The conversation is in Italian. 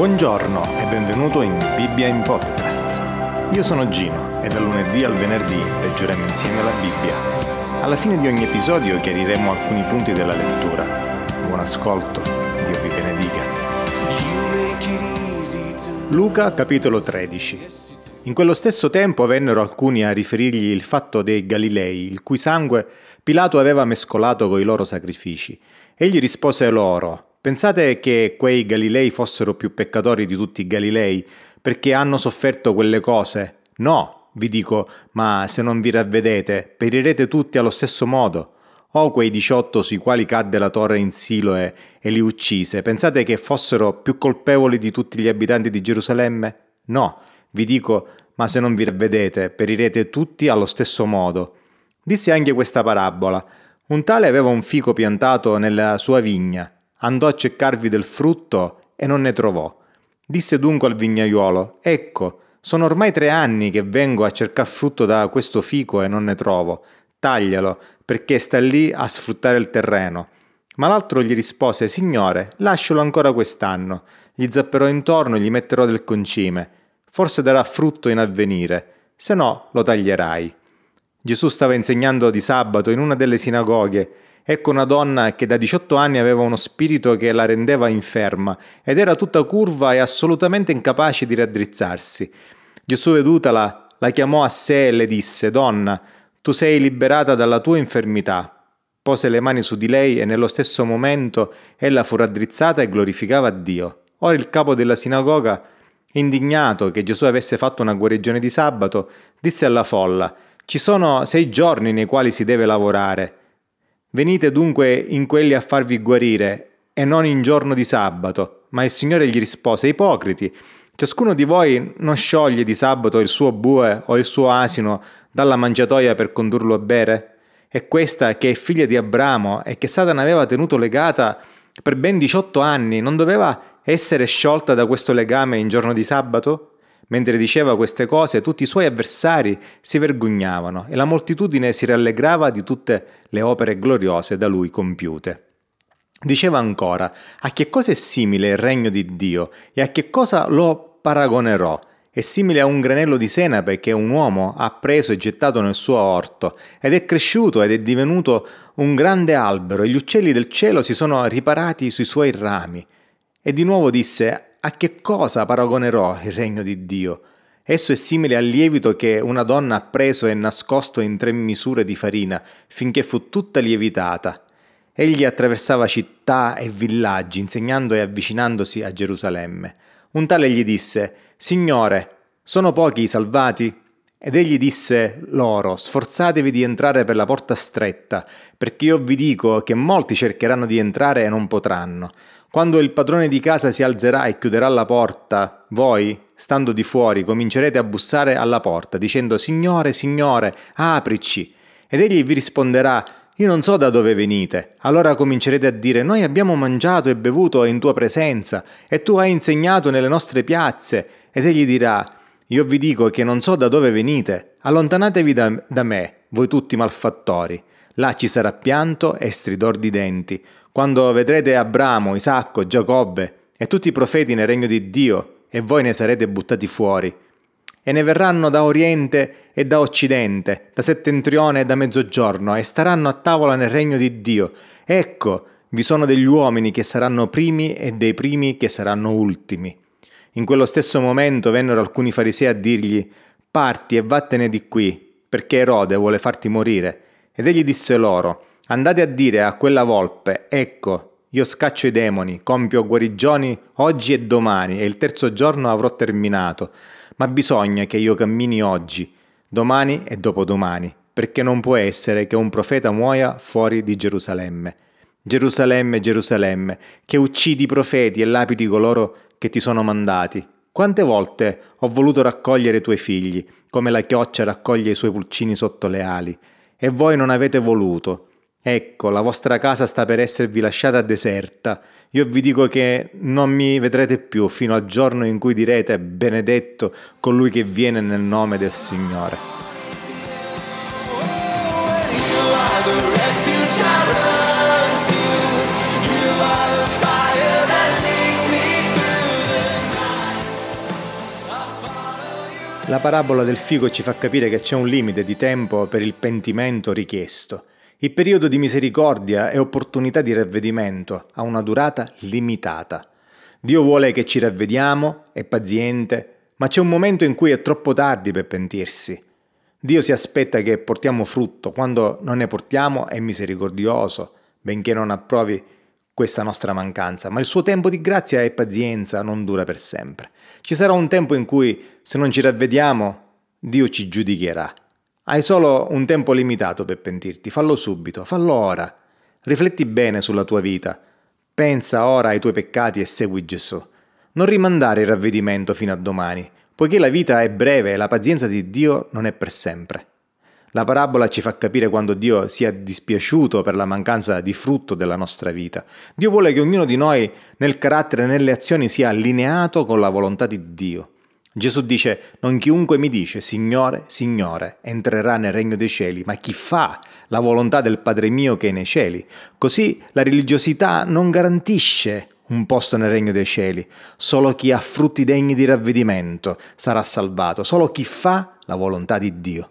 Buongiorno e benvenuto in Bibbia in Podcast. Io sono Gino e dal lunedì al venerdì leggeremo insieme la Bibbia. Alla fine di ogni episodio chiariremo alcuni punti della lettura. Buon ascolto, Dio vi benedica. Luca capitolo 13 In quello stesso tempo vennero alcuni a riferirgli il fatto dei Galilei, il cui sangue Pilato aveva mescolato coi loro sacrifici. Egli rispose loro, Pensate che quei Galilei fossero più peccatori di tutti i Galilei perché hanno sofferto quelle cose? No, vi dico, ma se non vi ravvedete, perirete tutti allo stesso modo. O quei diciotto sui quali cadde la torre in Siloe e li uccise, pensate che fossero più colpevoli di tutti gli abitanti di Gerusalemme? No, vi dico, ma se non vi ravvedete, perirete tutti allo stesso modo. Disse anche questa parabola. Un tale aveva un fico piantato nella sua vigna andò a cercarvi del frutto e non ne trovò. Disse dunque al vignaiuolo, Ecco, sono ormai tre anni che vengo a cercar frutto da questo fico e non ne trovo. Taglialo, perché sta lì a sfruttare il terreno. Ma l'altro gli rispose, Signore, lascialo ancora quest'anno. Gli zapperò intorno e gli metterò del concime. Forse darà frutto in avvenire, se no lo taglierai. Gesù stava insegnando di sabato in una delle sinagoghe Ecco una donna che da 18 anni aveva uno spirito che la rendeva inferma ed era tutta curva e assolutamente incapace di raddrizzarsi. Gesù vedutala, la chiamò a sé e le disse, Donna, tu sei liberata dalla tua infermità. Pose le mani su di lei e nello stesso momento ella fu raddrizzata e glorificava Dio. Ora il capo della sinagoga, indignato che Gesù avesse fatto una guarigione di sabato, disse alla folla, Ci sono sei giorni nei quali si deve lavorare Venite dunque in quelli a farvi guarire, e non in giorno di sabato. Ma il Signore gli rispose, ipocriti, ciascuno di voi non scioglie di sabato il suo bue o il suo asino dalla mangiatoia per condurlo a bere? E questa, che è figlia di Abramo e che Satana aveva tenuto legata per ben 18 anni, non doveva essere sciolta da questo legame in giorno di sabato? Mentre diceva queste cose, tutti i suoi avversari si vergognavano e la moltitudine si rallegrava di tutte le opere gloriose da lui compiute. Diceva ancora, a che cosa è simile il regno di Dio e a che cosa lo paragonerò? È simile a un granello di senape che un uomo ha preso e gettato nel suo orto, ed è cresciuto ed è divenuto un grande albero, e gli uccelli del cielo si sono riparati sui suoi rami. E di nuovo disse, a che cosa paragonerò il regno di Dio? Esso è simile al lievito che una donna ha preso e nascosto in tre misure di farina, finché fu tutta lievitata. Egli attraversava città e villaggi, insegnando e avvicinandosi a Gerusalemme. Un tale gli disse, Signore, sono pochi i salvati? Ed egli disse loro, sforzatevi di entrare per la porta stretta, perché io vi dico che molti cercheranno di entrare e non potranno. Quando il padrone di casa si alzerà e chiuderà la porta, voi, stando di fuori, comincerete a bussare alla porta, dicendo Signore, Signore, aprici. Ed egli vi risponderà Io non so da dove venite. Allora comincerete a dire Noi abbiamo mangiato e bevuto in tua presenza, e tu hai insegnato nelle nostre piazze. Ed egli dirà Io vi dico che non so da dove venite. Allontanatevi da, da me, voi tutti malfattori. Là ci sarà pianto e stridor di denti quando vedrete Abramo, Isacco, Giacobbe e tutti i profeti nel regno di Dio, e voi ne sarete buttati fuori. E ne verranno da oriente e da occidente, da settentrione e da mezzogiorno, e staranno a tavola nel regno di Dio. Ecco, vi sono degli uomini che saranno primi e dei primi che saranno ultimi. In quello stesso momento vennero alcuni farisei a dirgli, Parti e vattene di qui, perché Erode vuole farti morire. Ed egli disse loro, Andate a dire a quella volpe, ecco, io scaccio i demoni, compio guarigioni oggi e domani e il terzo giorno avrò terminato, ma bisogna che io cammini oggi, domani e dopodomani, perché non può essere che un profeta muoia fuori di Gerusalemme. Gerusalemme, Gerusalemme, che uccidi i profeti e lapidi coloro che ti sono mandati. Quante volte ho voluto raccogliere i tuoi figli, come la chioccia raccoglie i suoi pulcini sotto le ali, e voi non avete voluto. Ecco, la vostra casa sta per esservi lasciata deserta. Io vi dico che non mi vedrete più fino al giorno in cui direte benedetto colui che viene nel nome del Signore. La parabola del figo ci fa capire che c'è un limite di tempo per il pentimento richiesto. Il periodo di misericordia e opportunità di ravvedimento ha una durata limitata. Dio vuole che ci ravvediamo, è paziente, ma c'è un momento in cui è troppo tardi per pentirsi. Dio si aspetta che portiamo frutto, quando non ne portiamo è misericordioso, benché non approvi questa nostra mancanza, ma il suo tempo di grazia e pazienza non dura per sempre. Ci sarà un tempo in cui, se non ci ravvediamo, Dio ci giudicherà. Hai solo un tempo limitato per pentirti, fallo subito, fallo ora. Rifletti bene sulla tua vita, pensa ora ai tuoi peccati e segui Gesù. Non rimandare il ravvedimento fino a domani, poiché la vita è breve e la pazienza di Dio non è per sempre. La parabola ci fa capire quando Dio sia dispiaciuto per la mancanza di frutto della nostra vita. Dio vuole che ognuno di noi nel carattere e nelle azioni sia allineato con la volontà di Dio. Gesù dice, non chiunque mi dice Signore, Signore, entrerà nel regno dei cieli, ma chi fa la volontà del Padre mio che è nei cieli. Così la religiosità non garantisce un posto nel regno dei cieli. Solo chi ha frutti degni di ravvedimento sarà salvato, solo chi fa la volontà di Dio.